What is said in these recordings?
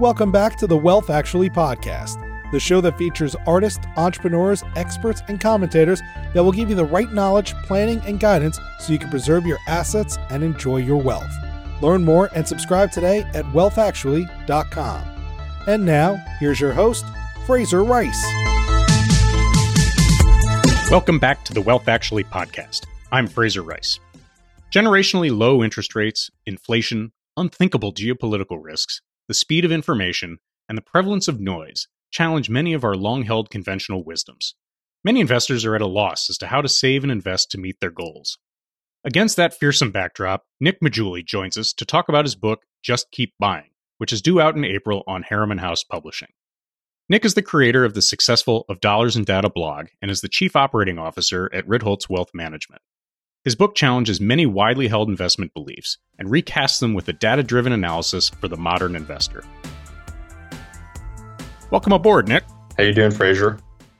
Welcome back to the Wealth Actually podcast, the show that features artists, entrepreneurs, experts, and commentators that will give you the right knowledge, planning, and guidance so you can preserve your assets and enjoy your wealth. Learn more and subscribe today at wealthactually.com. And now, here's your host, Fraser Rice. Welcome back to the Wealth Actually podcast. I'm Fraser Rice. Generationally low interest rates, inflation, unthinkable geopolitical risks, the speed of information, and the prevalence of noise challenge many of our long held conventional wisdoms. Many investors are at a loss as to how to save and invest to meet their goals. Against that fearsome backdrop, Nick Maggiulli joins us to talk about his book, Just Keep Buying, which is due out in April on Harriman House Publishing. Nick is the creator of the successful Of Dollars and Data blog and is the chief operating officer at Ritholtz Wealth Management. His book challenges many widely held investment beliefs and recasts them with a data driven analysis for the modern investor. Welcome aboard, Nick. How you doing, Fraser?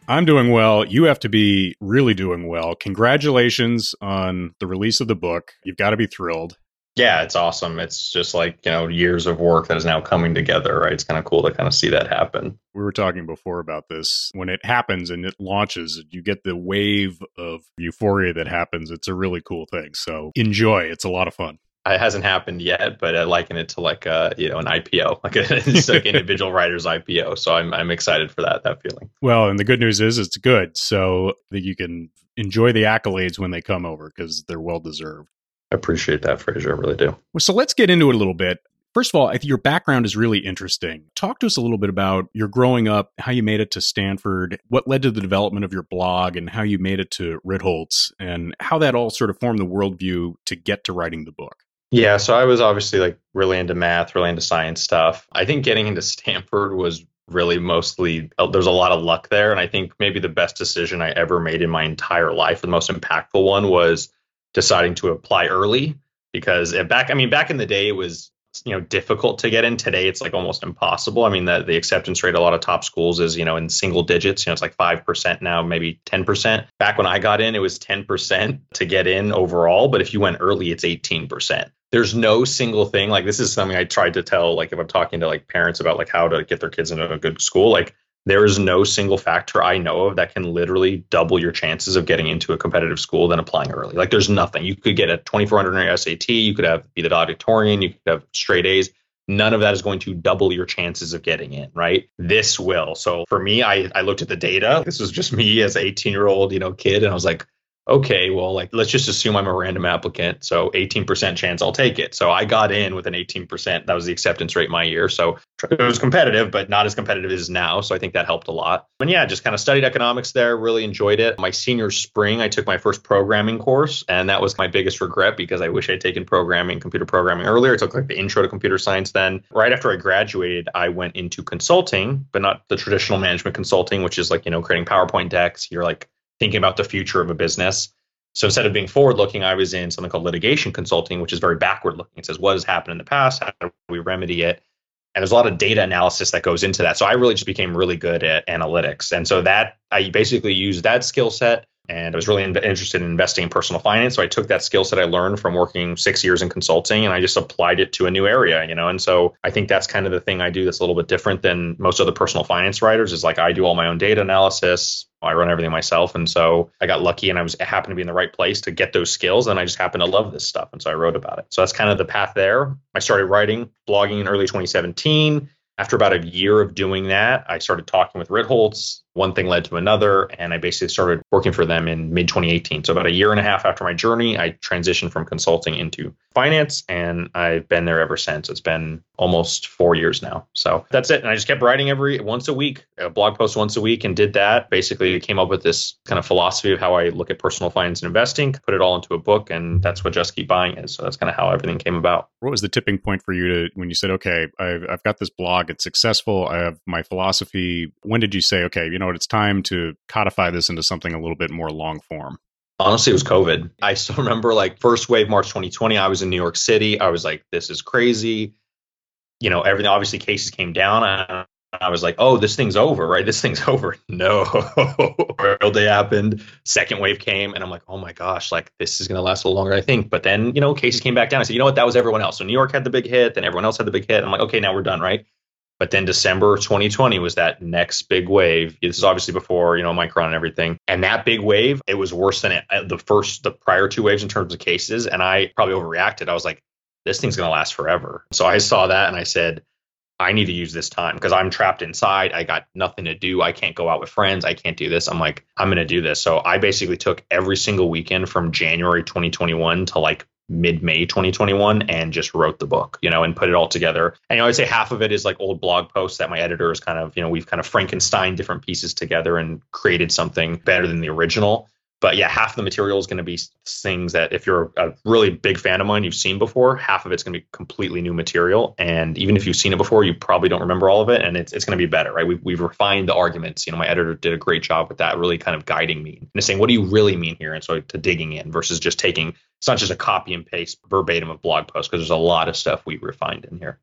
I'm doing well. You have to be really doing well. Congratulations on the release of the book. You've got to be thrilled. Yeah, it's awesome. It's just like, you know, years of work that is now coming together, right? It's kind of cool to kind of see that happen. We were talking before about this. When it happens and it launches, you get the wave of euphoria that happens. It's a really cool thing. So enjoy. It's a lot of fun uh, it hasn't happened yet, but I liken it to like a you know an IPO, like a it's like individual writer's IPO. So I'm I'm excited for that that feeling. Well, and the good news is it's good, so that you can enjoy the accolades when they come over because they're well deserved. I appreciate that, Fraser. I really do. Well, so let's get into it a little bit. First of all, your background is really interesting. Talk to us a little bit about your growing up, how you made it to Stanford, what led to the development of your blog, and how you made it to Ritholtz, and how that all sort of formed the worldview to get to writing the book. Yeah, so I was obviously like really into math, really into science stuff. I think getting into Stanford was really mostly uh, there's a lot of luck there and I think maybe the best decision I ever made in my entire life, the most impactful one was deciding to apply early because back I mean back in the day it was you know difficult to get in. Today it's like almost impossible. I mean the, the acceptance rate a lot of top schools is you know in single digits you know it's like 5% now maybe 10% back when i got in it was 10% to get in overall but if you went early it's 18% there's no single thing like this is something i tried to tell like if i'm talking to like parents about like how to get their kids into a good school like there is no single factor I know of that can literally double your chances of getting into a competitive school than applying early. Like there's nothing. You could get a 2400 SAT, you could have be the valedictorian, you could have straight A's. None of that is going to double your chances of getting in, right? This will. So for me, I, I looked at the data. This was just me as an 18 year old, you know, kid, and I was like, okay, well, like let's just assume I'm a random applicant. So 18% chance I'll take it. So I got in with an 18%. That was the acceptance rate my year. So it was competitive, but not as competitive as now. So I think that helped a lot. And yeah, just kind of studied economics there, really enjoyed it. My senior spring, I took my first programming course, and that was my biggest regret because I wish I'd taken programming, computer programming earlier. I took like the intro to computer science then. Right after I graduated, I went into consulting, but not the traditional management consulting, which is like, you know, creating PowerPoint decks. You're like thinking about the future of a business. So instead of being forward looking, I was in something called litigation consulting, which is very backward looking. It says, what has happened in the past? How do we remedy it? And there's a lot of data analysis that goes into that. So I really just became really good at analytics. And so that I basically used that skill set and I was really in- interested in investing in personal finance. So I took that skill set I learned from working six years in consulting and I just applied it to a new area, you know. And so I think that's kind of the thing I do that's a little bit different than most other personal finance writers is like I do all my own data analysis. I run everything myself. And so I got lucky and I was happened to be in the right place to get those skills. And I just happened to love this stuff. And so I wrote about it. So that's kind of the path there. I started writing, blogging in early 2017. After about a year of doing that, I started talking with Ritholtz one thing led to another, and I basically started working for them in mid 2018. So, about a year and a half after my journey, I transitioned from consulting into finance, and I've been there ever since. It's been almost four years now. So, that's it. And I just kept writing every once a week, a blog post once a week, and did that. Basically, came up with this kind of philosophy of how I look at personal finance and investing, put it all into a book, and that's what Just Keep Buying is. So, that's kind of how everything came about. What was the tipping point for you to when you said, okay, I've, I've got this blog, it's successful, I have my philosophy? When did you say, okay, you know, it's time to codify this into something a little bit more long form? Honestly, it was COVID. I still remember like first wave March 2020. I was in New York City. I was like, this is crazy. You know, everything obviously cases came down. I, I was like, oh, this thing's over, right? This thing's over. No, real day happened. Second wave came, and I'm like, oh my gosh, like this is gonna last a little longer, I think. But then, you know, cases came back down. I said, you know what? That was everyone else. So New York had the big hit, then everyone else had the big hit. I'm like, okay, now we're done, right? But then December 2020 was that next big wave. This is obviously before, you know, Micron and everything. And that big wave, it was worse than it, uh, the first, the prior two waves in terms of cases. And I probably overreacted. I was like, this thing's going to last forever. So I saw that and I said, I need to use this time because I'm trapped inside. I got nothing to do. I can't go out with friends. I can't do this. I'm like, I'm going to do this. So I basically took every single weekend from January 2021 to like mid May 2021 and just wrote the book, you know, and put it all together. And you know, I'd say half of it is like old blog posts that my editor is kind of, you know, we've kind of Frankenstein different pieces together and created something better than the original but yeah, half the material is going to be things that if you're a really big fan of mine, you've seen before. Half of it's going to be completely new material, and even if you've seen it before, you probably don't remember all of it, and it's it's going to be better, right? We've we've refined the arguments. You know, my editor did a great job with that, really kind of guiding me and saying, what do you really mean here, and so to digging in versus just taking. It's not just a copy and paste verbatim of blog posts because there's a lot of stuff we refined in here.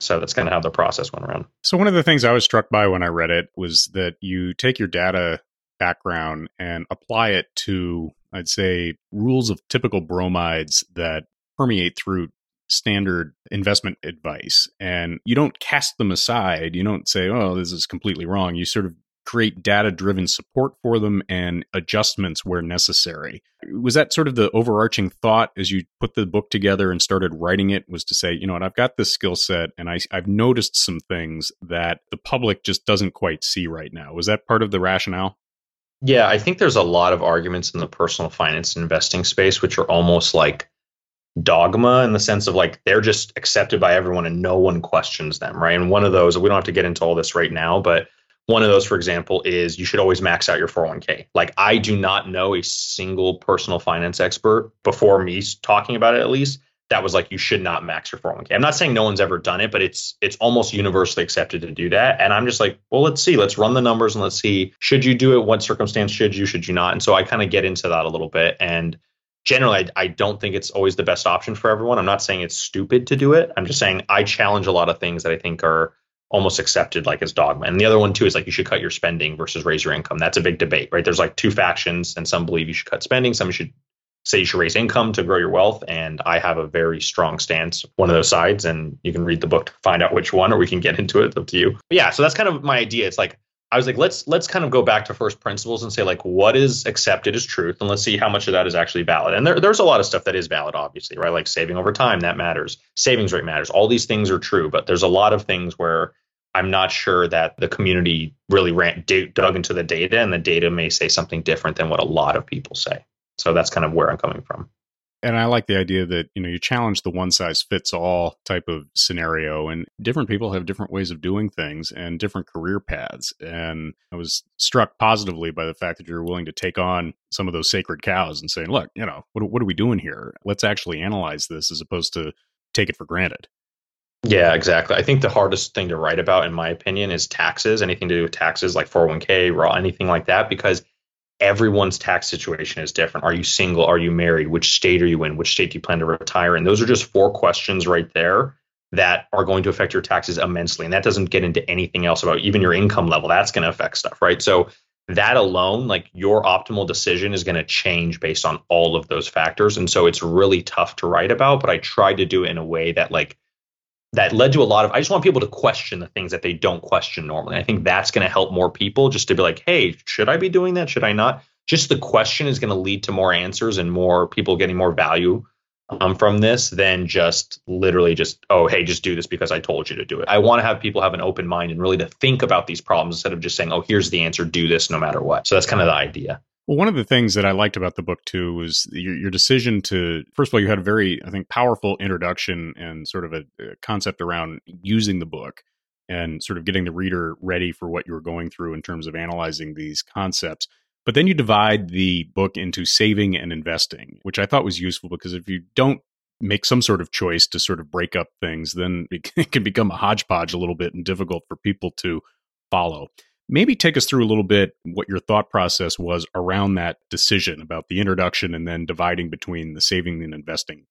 So that's kind of how the process went around. So one of the things I was struck by when I read it was that you take your data background and apply it to, I'd say, rules of typical bromides that permeate through standard investment advice. And you don't cast them aside. You don't say, oh, this is completely wrong. You sort of create data driven support for them and adjustments where necessary. Was that sort of the overarching thought as you put the book together and started writing it was to say, you know what, I've got this skill set and I, I've noticed some things that the public just doesn't quite see right now. Was that part of the rationale? Yeah, I think there's a lot of arguments in the personal finance investing space, which are almost like dogma in the sense of like they're just accepted by everyone and no one questions them, right? And one of those, we don't have to get into all this right now, but one of those, for example, is you should always max out your 401k. Like, I do not know a single personal finance expert before me talking about it, at least, that was like you should not max your 401k. I'm not saying no one's ever done it, but it's it's almost universally accepted to do that. And I'm just like, well, let's see, let's run the numbers and let's see should you do it, what circumstance should you, should you not? And so I kind of get into that a little bit. And generally, I, I don't think it's always the best option for everyone. I'm not saying it's stupid to do it. I'm just saying I challenge a lot of things that I think are almost accepted like as dogma. And the other one too is like you should cut your spending versus raise your income. That's a big debate, right? There's like two factions, and some believe you should cut spending, some should say you should raise income to grow your wealth. And I have a very strong stance, one of those sides. And you can read the book to find out which one, or we can get into it. It's up to you. But yeah, so that's kind of my idea. It's like I was like, let's let's kind of go back to first principles and say like what is accepted as truth, and let's see how much of that is actually valid. And there, there's a lot of stuff that is valid, obviously, right? Like saving over time, that matters. Savings rate matters. All these things are true, but there's a lot of things where I'm not sure that the community really ran, dug into the data, and the data may say something different than what a lot of people say. So that's kind of where I'm coming from. And I like the idea that, you know, you challenge the one size fits all type of scenario and different people have different ways of doing things and different career paths. And I was struck positively by the fact that you're willing to take on some of those sacred cows and saying, look, you know, what, what are we doing here? Let's actually analyze this as opposed to take it for granted. Yeah, exactly. I think the hardest thing to write about, in my opinion, is taxes, anything to do with taxes like 401k, Roth, anything like that, because everyone's tax situation is different. Are you single? Are you married? Which state are you in? Which state do you plan to retire in? Those are just four questions right there that are going to affect your taxes immensely. And that doesn't get into anything else about even your income level. That's going to affect stuff, right? So that alone, like your optimal decision is going to change based on all of those factors. And so it's really tough to write about, but I tried to do it in a way that like that led to a lot of i just want people to question the things that they don't question normally. I think that's going to help more people just to be like hey should i be doing that? Should i not? Just the question is going to lead to more answers and more people getting more value um, from this than just literally just oh hey just do this because i told you to do it. I want to have people have an open mind and really to think about these problems instead of just saying oh here's the answer. Do this no matter what. So that's kind of the idea well, one of the things that I liked about the book too was your, your, decision to, first of all, you had a very, I think, powerful introduction and sort of a, a, concept around using the book and sort of getting the reader ready for what you were going through in terms of analyzing these concepts. But then you divide the book into saving and investing, which I thought was useful because if you don't make some sort of choice to sort of break up things, then it can become a hodgepodge a little bit and difficult for people to follow. Maybe take us through a little bit what your thought process was around that decision about the introduction and then dividing between the saving and investing.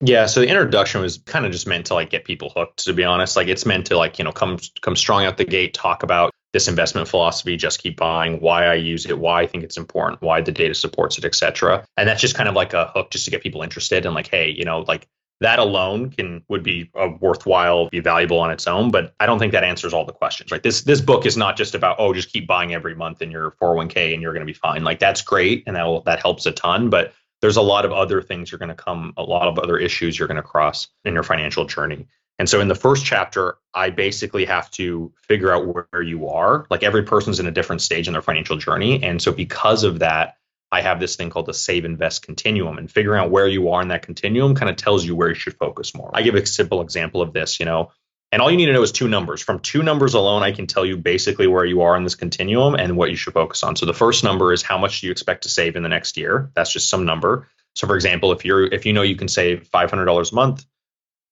Yeah, so the introduction was kind of just meant to like get people hooked to be honest. Like it's meant to like, you know, come come strong out the gate, talk about this investment philosophy, just keep buying, why I use it, why I think it's important, why the data supports it, etc. And that's just kind of like a hook just to get people interested and like, hey, you know, like that alone can would be a worthwhile, be valuable on its own. But I don't think that answers all the questions, right? This this book is not just about oh, just keep buying every month in your 401k and you're going to be fine. Like that's great and that that helps a ton, but there's a lot of other things you're going to come, a lot of other issues you're going to cross in your financial journey. And so in the first chapter, I basically have to figure out where you are. Like every person's in a different stage in their financial journey. And so because of that, I have this thing called the save invest continuum. And figuring out where you are in that continuum kind of tells you where you should focus more. I give a simple example of this, you know, and all you need to know is two numbers. From two numbers alone, I can tell you basically where you are in this continuum and what you should focus on. So the first number is how much do you expect to save in the next year? That's just some number. So for example, if you're if you know you can save $500 a month,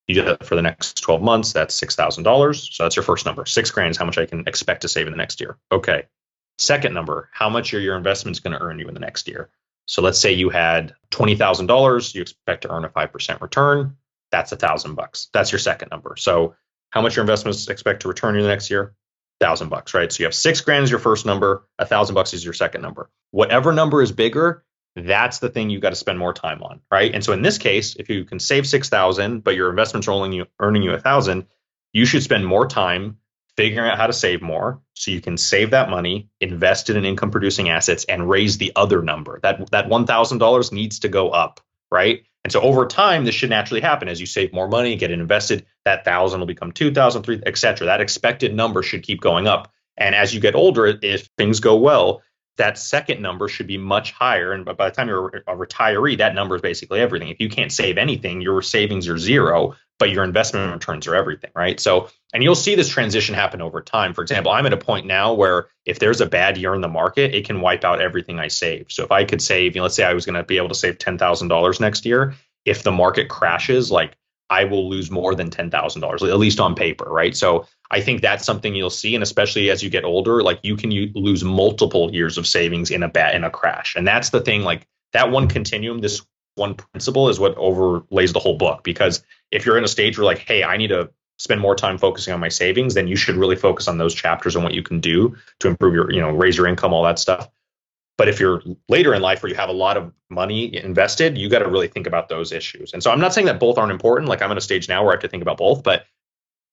you do that for the next 12 months, that's $6,000. So that's your first number. 6 grand is how much I can expect to save in the next year. Okay. Second number, how much are your investments going to earn you in the next year? So let's say you had $20,000, you expect to earn a 5% return, that's a thousand bucks. That's your second number. So how much your investments expect to return you the next year? Thousand bucks, right? So you have six grand is your first number, a thousand bucks is your second number. Whatever number is bigger, that's the thing you got to spend more time on, right? And so in this case, if you can save six thousand, but your investments are only you, earning you a thousand, you should spend more time figuring out how to save more so you can save that money, invest it in income producing assets, and raise the other number. That that one thousand dollars needs to go up, right? And so over time, this should naturally happen as you save more money, get it invested. That thousand will become two thousand, three, et cetera. That expected number should keep going up. And as you get older, if things go well, that second number should be much higher. And by the time you're a retiree, that number is basically everything. If you can't save anything, your savings are zero, but your investment returns are everything, right? So, and you'll see this transition happen over time. For example, I'm at a point now where if there's a bad year in the market, it can wipe out everything I save. So if I could save, you know, let's say I was going to be able to save $10,000 next year, if the market crashes, like I will lose more than $10,000, at least on paper, right? So I think that's something you'll see. And especially as you get older, like you can u- lose multiple years of savings in a bat in a crash. And that's the thing, like that one continuum, this one principle is what overlays the whole book. Because if you're in a stage where like, hey, I need to spend more time focusing on my savings, then you should really focus on those chapters and what you can do to improve your, you know, raise your income, all that stuff. But if you're later in life where you have a lot of money invested, you got to really think about those issues. And so I'm not saying that both aren't important. Like I'm in a stage now where I have to think about both, but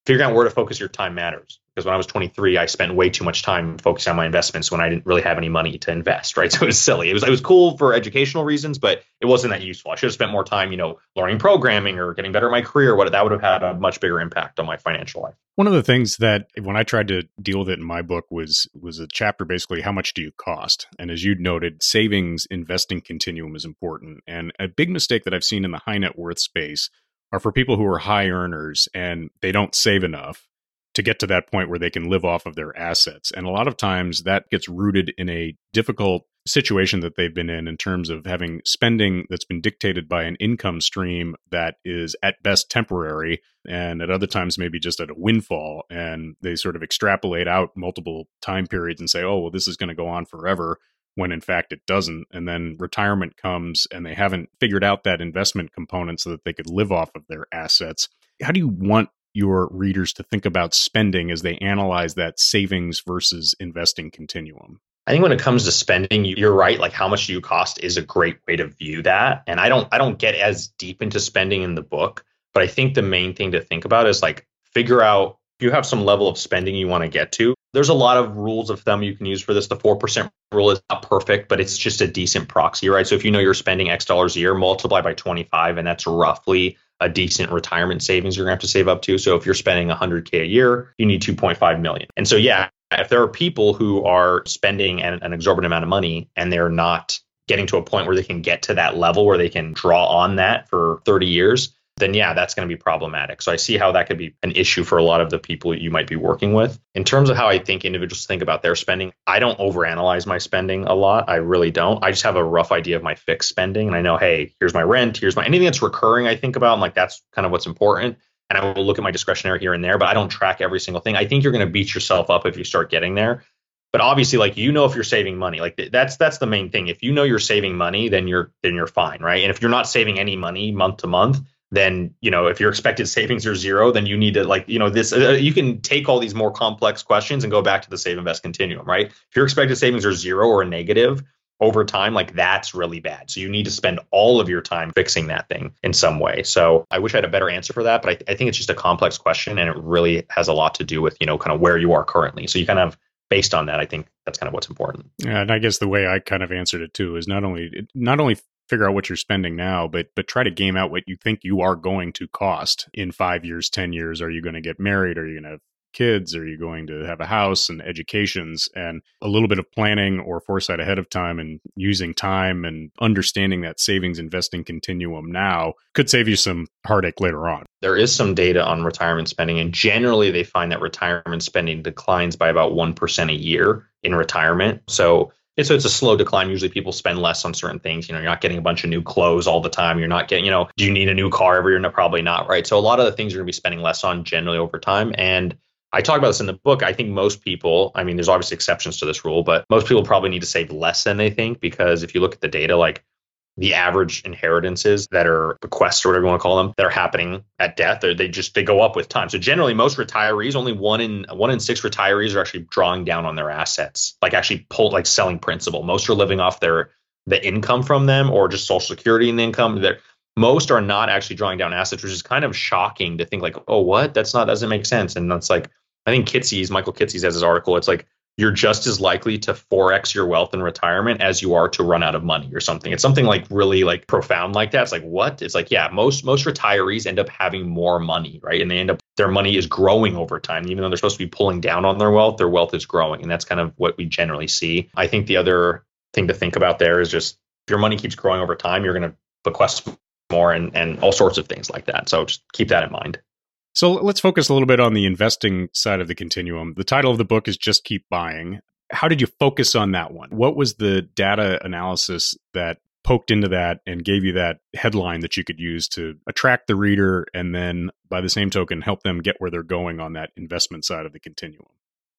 figuring out where to focus your time matters. Because when I was 23, I spent way too much time focusing on my investments when I didn't really have any money to invest. Right, so it was silly. It was it was cool for educational reasons, but it wasn't that useful. I should have spent more time, you know, learning programming or getting better at my career. What that would have had a much bigger impact on my financial life. One of the things that when I tried to deal with it in my book was was a chapter basically how much do you cost? And as you noted, savings investing continuum is important. And a big mistake that I've seen in the high net worth space are for people who are high earners and they don't save enough to get to that point where they can live off of their assets. And a lot of times that gets rooted in a difficult situation that they've been in in terms of having spending that's been dictated by an income stream that is at best temporary and at other times maybe just at a windfall and they sort of extrapolate out multiple time periods and say oh well this is going to go on forever when in fact it doesn't. And then retirement comes and they haven't figured out that investment component so that they could live off of their assets. How do you want your readers to think about spending as they analyze that savings versus investing continuum? I think when it comes to spending, you're right. Like how much do you cost is a great way to view that. And I don't I don't get as deep into spending in the book, but I think the main thing to think about is like figure out if you have some level of spending you want to get to, there's a lot of rules of thumb you can use for this. The 4% rule is not perfect, but it's just a decent proxy, right? So if you know you're spending X dollars a year, multiply by 25, and that's roughly a decent retirement savings you're going to have to save up to. So if you're spending 100K a year, you need 2.5 million. And so, yeah, if there are people who are spending an, an exorbitant amount of money and they're not getting to a point where they can get to that level where they can draw on that for 30 years, then yeah, that's going to be problematic. So I see how that could be an issue for a lot of the people you might be working with. In terms of how I think individuals think about their spending, I don't overanalyze my spending a lot. I really don't. I just have a rough idea of my fixed spending and I know, hey, here's my rent, here's my anything that's recurring, I think about. I'm like, that's kind of what's important. And I will look at my discretionary here and there, but I don't track every single thing. I think you're going to beat yourself up if you start getting there but obviously like you know if you're saving money like that's that's the main thing if you know you're saving money then you're then you're fine right and if you're not saving any money month to month then you know if your expected savings are zero then you need to like you know this uh, you can take all these more complex questions and go back to the save invest continuum right if your expected savings are zero or negative over time, like that's really bad. So you need to spend all of your time fixing that thing in some way. So I wish I had a better answer for that, but I, I think it's just a complex question and it really has a lot to do with, you know, kind of where you are currently. So you kind of based on that, I think that's kind of what's important. Yeah, and I guess the way I kind of answered it too is not only not only figure out what you're spending now, but but try to game out what you think you are going to cost in five years, ten years. Are you going to get married? Are you going to have kids? Are you going to have a house and educations and a little bit of planning or foresight ahead of time and using time and understanding that savings investing continuum now could save you some heartache later on. There is some data on retirement spending, and generally they find that retirement spending declines by about 1% a year in retirement. So so it's a slow decline. Usually people spend less on certain things. You know, you're not getting a bunch of new clothes all the time. You're not getting, you know, do you need a new car every year? No, probably not, right? So a lot of the things you're gonna be spending less on generally over time. And I talk about this in the book. I think most people, I mean, there's obviously exceptions to this rule, but most people probably need to save less than they think because if you look at the data, like the average inheritances that are bequests or whatever you want to call them that are happening at death, they just they go up with time. So generally, most retirees, only one in one in six retirees are actually drawing down on their assets, like actually pull like selling principal. Most are living off their the income from them or just social security and the income. That most are not actually drawing down assets, which is kind of shocking to think like, oh, what? That's not doesn't make sense. And that's like I think Kitces, Michael Kitces has his article. It's like you're just as likely to 4x your wealth in retirement as you are to run out of money or something. It's something like really like profound like that. It's like what? It's like yeah, most most retirees end up having more money, right? And they end up their money is growing over time. Even though they're supposed to be pulling down on their wealth, their wealth is growing, and that's kind of what we generally see. I think the other thing to think about there is just if your money keeps growing over time, you're going to bequest more and and all sorts of things like that. So just keep that in mind. So let's focus a little bit on the investing side of the continuum. The title of the book is Just Keep Buying. How did you focus on that one? What was the data analysis that poked into that and gave you that headline that you could use to attract the reader and then, by the same token, help them get where they're going on that investment side of the continuum?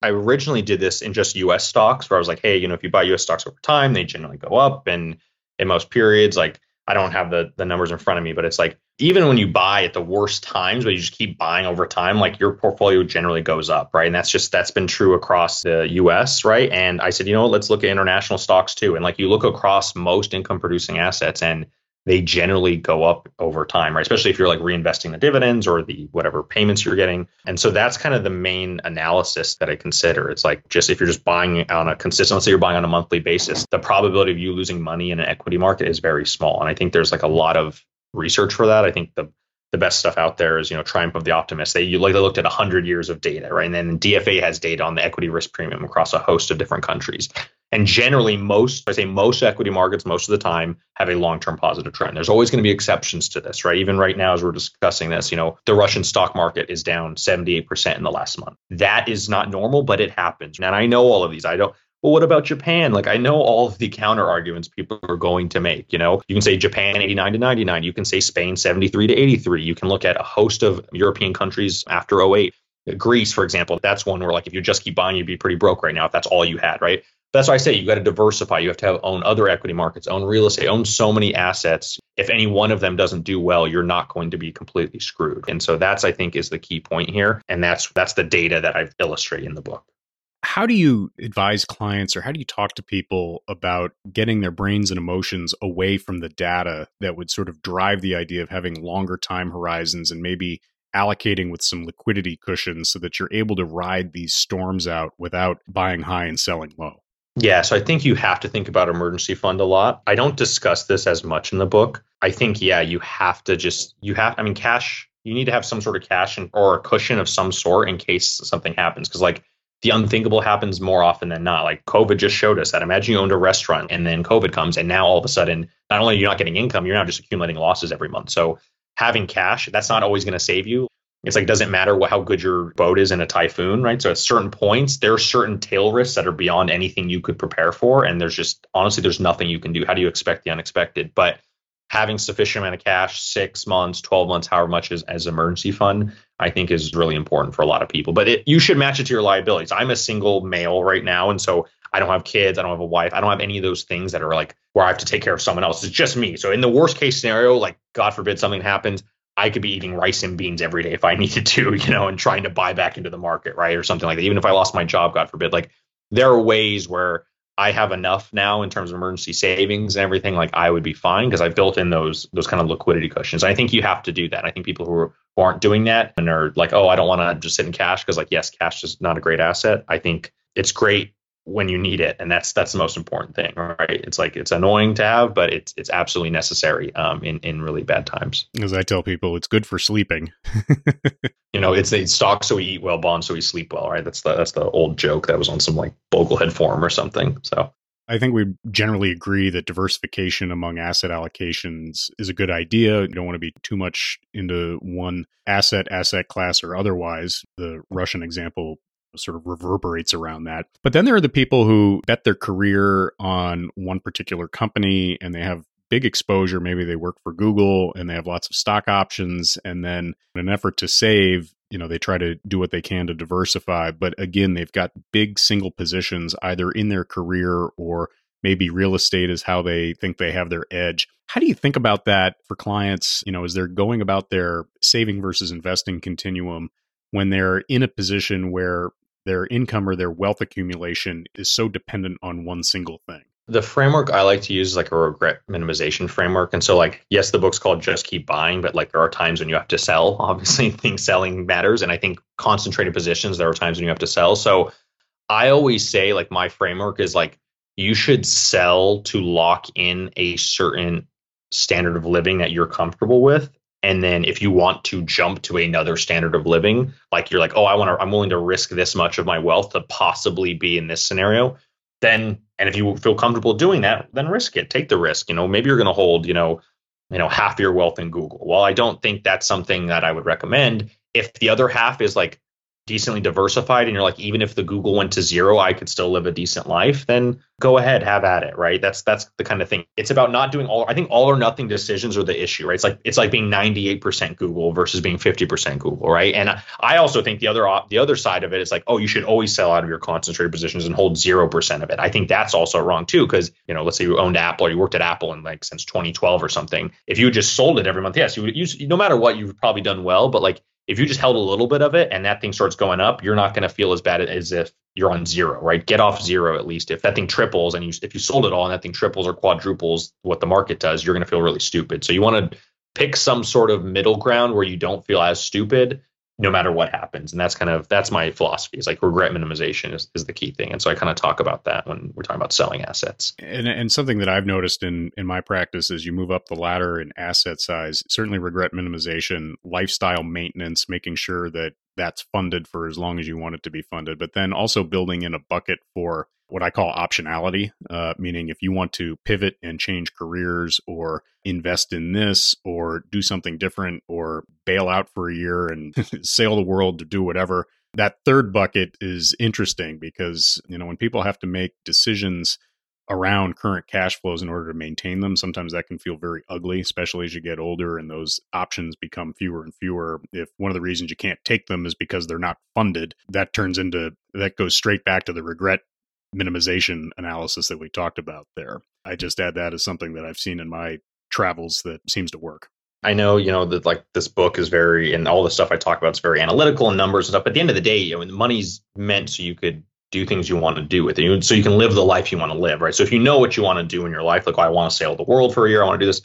I originally did this in just US stocks where I was like, hey, you know, if you buy US stocks over time, they generally go up. And in most periods, like I don't have the the numbers in front of me, but it's like even when you buy at the worst times, but you just keep buying over time, like your portfolio generally goes up, right? And that's just that's been true across the US, right? And I said, you know what, let's look at international stocks too. And like you look across most income producing assets and they generally go up over time, right? Especially if you're like reinvesting the dividends or the whatever payments you're getting. And so that's kind of the main analysis that I consider. It's like just if you're just buying on a consistent, let's say you're buying on a monthly basis, the probability of you losing money in an equity market is very small. And I think there's like a lot of research for that. I think the the best stuff out there is you know triumph of the optimist. They you like they looked at 100 years of data right? And then dfa has data on the equity risk premium across a host of different countries. And generally most i say most equity markets most of the time have a long-term positive trend. There's always going to be exceptions to this right? Even right now as we're discussing this you know the russian stock market is down 78% in the last month. That is not normal but it happens. And i know all of these. I don't well, what about Japan? Like, I know all of the counter arguments people are going to make. You know, you can say Japan 89 to 99. You can say Spain 73 to 83. You can look at a host of European countries after 08. Greece, for example, that's one where, like, if you just keep buying, you'd be pretty broke right now if that's all you had, right? That's why I say you got to diversify. You have to have, own other equity markets, own real estate, own so many assets. If any one of them doesn't do well, you're not going to be completely screwed. And so that's, I think, is the key point here. And that's that's the data that I've illustrated in the book how do you advise clients or how do you talk to people about getting their brains and emotions away from the data that would sort of drive the idea of having longer time horizons and maybe allocating with some liquidity cushions so that you're able to ride these storms out without buying high and selling low? Yeah, so I think you have to think about emergency fund a lot. I don't discuss this as much in the book. I think yeah, you have to just you have I mean cash you need to have some sort of cash and, or a cushion of some sort in case something happens because like the unthinkable happens more often than not. Like COVID just showed us that. Imagine you owned a restaurant and then COVID comes, and now all of a sudden, not only are you not getting income, you're now just accumulating losses every month. So having cash, that's not always going to save you. It's like it doesn't matter what, how good your boat is in a typhoon, right? So at certain points, there are certain tail risks that are beyond anything you could prepare for, and there's just honestly, there's nothing you can do. How do you expect the unexpected? But having sufficient amount of cash, six months, 12 months, however much as, as emergency fund, I think is really important for a lot of people. But it, you should match it to your liabilities. I'm a single male right now. And so I don't have kids. I don't have a wife. I don't have any of those things that are like where I have to take care of someone else. It's just me. So in the worst case scenario, like God forbid something happens, I could be eating rice and beans every day if I needed to, you know, and trying to buy back into the market, right? Or something like that. Even if I lost my job, God forbid, like there are ways where I have enough now in terms of emergency savings and everything, like I would be fine because I've built in those those kind of liquidity cushions. I think you have to do that. I think people who, are, aren't doing that and are like, oh, I don't want to just sit in cash because like yes, cash is not a great asset. I think it's great when you need it and that's that's the most important thing right? It's like it's annoying to have but it's it's absolutely necessary um in in really bad times. As i tell people it's good for sleeping. You know it's a stock so we eat well bonds so we sleep well right? That's the that's the old joke that was on some like boglehead forum or something so I think we generally agree that diversification among asset allocations is a good idea. You don't want to be too much into one asset, asset class, or otherwise. The Russian example sort of reverberates around that. But then there are the people who bet their career on one particular company and they have big exposure. Maybe they work for Google and they have lots of stock options. And then in an effort to save, you know, they try to do what they can to diversify. But again, they've got big single positions either in their career or maybe real estate is how they think they have their edge. How do you think about that for clients? You know, as they're going about their saving versus investing continuum when they're in a position where their income or their wealth accumulation is so dependent on one single thing. The framework I like to use is like a regret minimization framework. And so, like, yes, the book's called Just Keep Buying, but like, there are times when you have to sell. Obviously, things selling matters. And I think concentrated positions, there are times when you have to sell. So, I always say, like, my framework is like, you should sell to lock in a certain standard of living that you're comfortable with and then if you want to jump to another standard of living like you're like oh i want to i'm willing to risk this much of my wealth to possibly be in this scenario then and if you feel comfortable doing that then risk it. Take the risk you know maybe you're going to hold you know you know half your wealth in google. Well i don't think that's something that i would recommend. If the other half is like decently diversified and you're like even if the google went to zero i could still live a decent life then go ahead have at it right? That's that's the kind of thing. It's about not doing all i think all or nothing decisions are the issue right? It's like it's like being 98% google versus being 50% google right? And i also think the other the other side of it is like oh you should always sell out of your concentrated positions and hold 0% of it. I think that's also wrong too because you know let's say you owned apple or you worked at apple in like since 2012 or something. If you just sold it every month yes you would use no matter what you've probably done well but like if you just held a little bit of it and that thing starts going up, you're not going to feel as bad as if you're on zero, right? Get off zero at least. If that thing triples and you if you sold it all and that thing triples or quadruples what the market does, you're going to feel really stupid. So you want to pick some sort of middle ground where you don't feel as stupid no matter what happens. And that's kind of that's my philosophy. Is like regret minimization is, is the key thing. And so I kind of talk about that when we're talking about selling assets. And and something that I've noticed in in my practice is you move up the ladder in asset size, certainly regret minimization, lifestyle maintenance, making sure that that's funded for as long as you want it to be funded, but then also building in a bucket for what I call optionality, uh, meaning if you want to pivot and change careers or invest in this or do something different or bail out for a year and sail the world to do whatever. That third bucket is interesting because, you know, when people have to make decisions around current cash flows in order to maintain them. Sometimes that can feel very ugly, especially as you get older and those options become fewer and fewer. If one of the reasons you can't take them is because they're not funded, that turns into that goes straight back to the regret minimization analysis that we talked about there. I just add that as something that I've seen in my travels that seems to work. I know, you know, that like this book is very, and all the stuff I talk about is very analytical and numbers and stuff. But at the end of the day, you know, the money's meant so you could do things you want to do with it. So you can live the life you want to live, right? So if you know what you want to do in your life, like, oh, I want to sail the world for a year, I want to do this,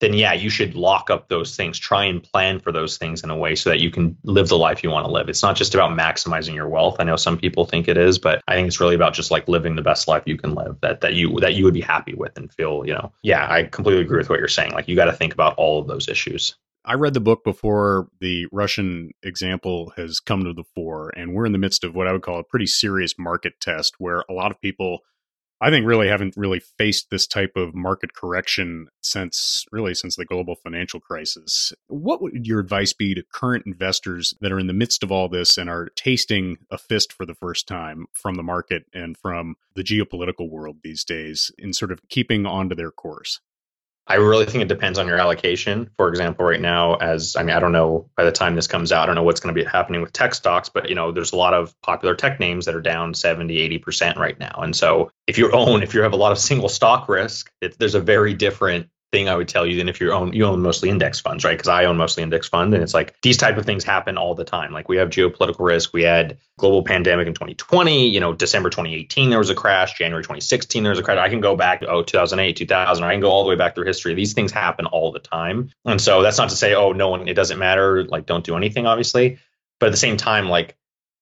then yeah, you should lock up those things. Try and plan for those things in a way so that you can live the life you want to live. It's not just about maximizing your wealth. I know some people think it is, but I think it's really about just like living the best life you can live that that you that you would be happy with and feel, you know. Yeah, I completely agree with what you're saying. Like you got to think about all of those issues. I read the book before the Russian example has come to the fore, and we're in the midst of what I would call a pretty serious market test where a lot of people, I think, really haven't really faced this type of market correction since really since the global financial crisis. What would your advice be to current investors that are in the midst of all this and are tasting a fist for the first time from the market and from the geopolitical world these days in sort of keeping onto their course? I really think it depends on your allocation. For example, right now, as I mean, I don't know by the time this comes out, I don't know what's going to be happening with tech stocks, but you know, there's a lot of popular tech names that are down 70, 80% right now. And so if you own, if you have a lot of single stock risk, it, there's a very different thing I would tell you than if you own you own mostly index funds, right? Because I own mostly index fund, and it's like these type of things happen all the time. Like we have geopolitical risk, we had global pandemic in 2020. You know, December 2018 there was a crash, January 2016 there was a crash. I can go back oh 2008, 2000. I can go all the way back through history. These things happen all the time, and so that's not to say oh no one it doesn't matter. Like don't do anything, obviously, but at the same time like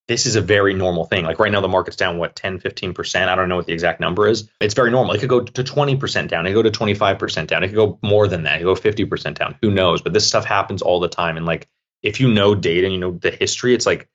this is a very normal thing. Like right now, the market's down, what, 10, 15%? I don't know what the exact number is. It's very normal. It could go to 20% down. It could go to 25% down. It could go more than that. It could go 50% down. Who knows? But this stuff happens all the time. And like, if you know data and you know the history, it's like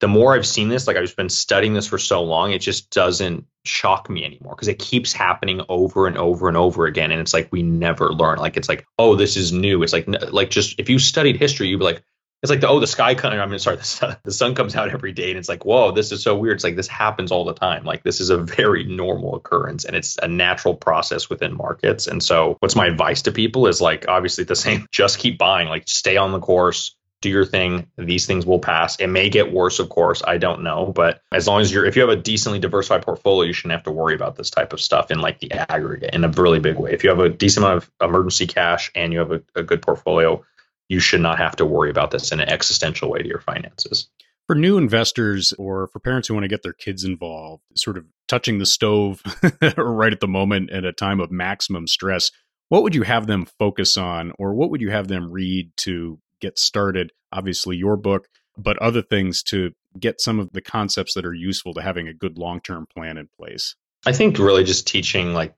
the more I've seen this, like I've been studying this for so long, it just doesn't shock me anymore because it keeps happening over and over and over again. And it's like we never learn. Like, it's like, oh, this is new. It's like, like just if you studied history, you'd be like, it's like the oh the sky comes I mean sorry the sun, the sun comes out every day and it's like whoa this is so weird. It's like this happens all the time. Like this is a very normal occurrence and it's a natural process within markets. And so what's my advice to people is like obviously the same just keep buying like stay on the course do your thing. These things will pass. It may get worse of course. I don't know. But as long as you're if you have a decently diversified portfolio you shouldn't have to worry about this type of stuff in like the aggregate in a really big way. If you have a decent amount of emergency cash and you have a, a good portfolio you should not have to worry about this in an existential way to your finances. For new investors or for parents who want to get their kids involved, sort of touching the stove right at the moment at a time of maximum stress, what would you have them focus on or what would you have them read to get started? Obviously, your book, but other things to get some of the concepts that are useful to having a good long term plan in place? I think really just teaching like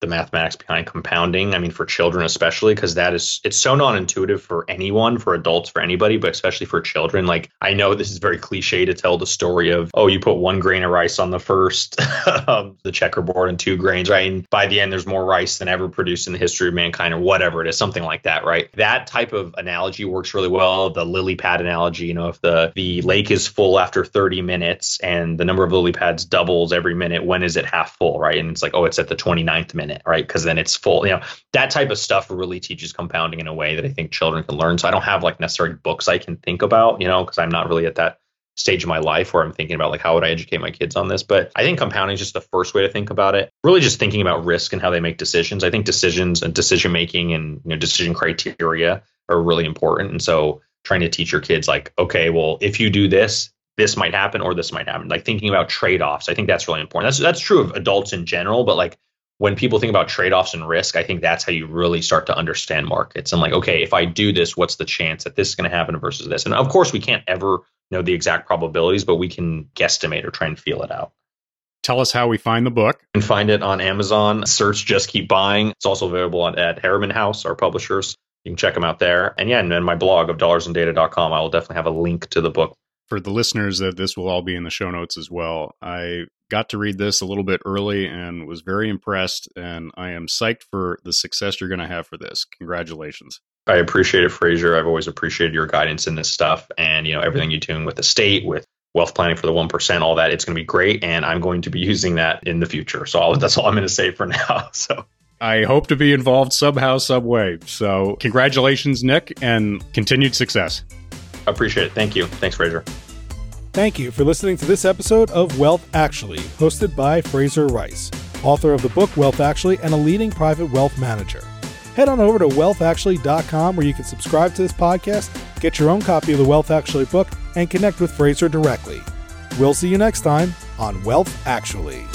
the mathematics behind compounding. I mean, for children especially, because that is it's so non-intuitive for anyone, for adults, for anybody, but especially for children. Like I know this is very cliche to tell the story of oh, you put one grain of rice on the first um, the checkerboard and two grains, right? And by the end, there's more rice than ever produced in the history of mankind, or whatever it is, something like that, right? That type of analogy works really well. The lily pad analogy, you know, if the the lake is full after 30 minutes and the number of lily pads doubles every minute, when is it half full, right? And it's like, oh, it's at the 29th minute minute, right? Because then it's full. You know, that type of stuff really teaches compounding in a way that I think children can learn. So I don't have like necessarily books I can think about, you know, because I'm not really at that stage of my life where I'm thinking about like how would I educate my kids on this. But I think compounding is just the first way to think about it. Really just thinking about risk and how they make decisions. I think decisions and decision making and you know decision criteria are really important. And so trying to teach your kids like, okay, well, if you do this, this might happen or this might happen. Like thinking about trade-offs. I think that's really important. That's that's true of adults in general, but like when people think about trade-offs and risk, I think that's how you really start to understand markets. And like, okay, if I do this, what's the chance that this is going to happen versus this? And of course, we can't ever know the exact probabilities, but we can guesstimate or try and feel it out. Tell us how we find the book. You can find it on Amazon. Search Just Keep Buying. It's also available on, at Harriman House, our publishers. You can check them out there. And yeah, and then my blog of dollarsanddata.com, I will definitely have a link to the book for the listeners that this will all be in the show notes as well. I got to read this a little bit early and was very impressed and I am psyched for the success you're going to have for this. Congratulations. I appreciate it, Fraser. I've always appreciated your guidance in this stuff and you know everything you're doing with the state, with wealth planning for the 1%, all that. It's going to be great and I'm going to be using that in the future. So I'll, that's all I'm going to say for now. So I hope to be involved somehow, some way. So congratulations, Nick, and continued success. Appreciate it. Thank you. Thanks, Fraser. Thank you for listening to this episode of Wealth Actually, hosted by Fraser Rice, author of the book Wealth Actually and a leading private wealth manager. Head on over to wealthactually.com where you can subscribe to this podcast, get your own copy of the Wealth Actually book, and connect with Fraser directly. We'll see you next time on Wealth Actually.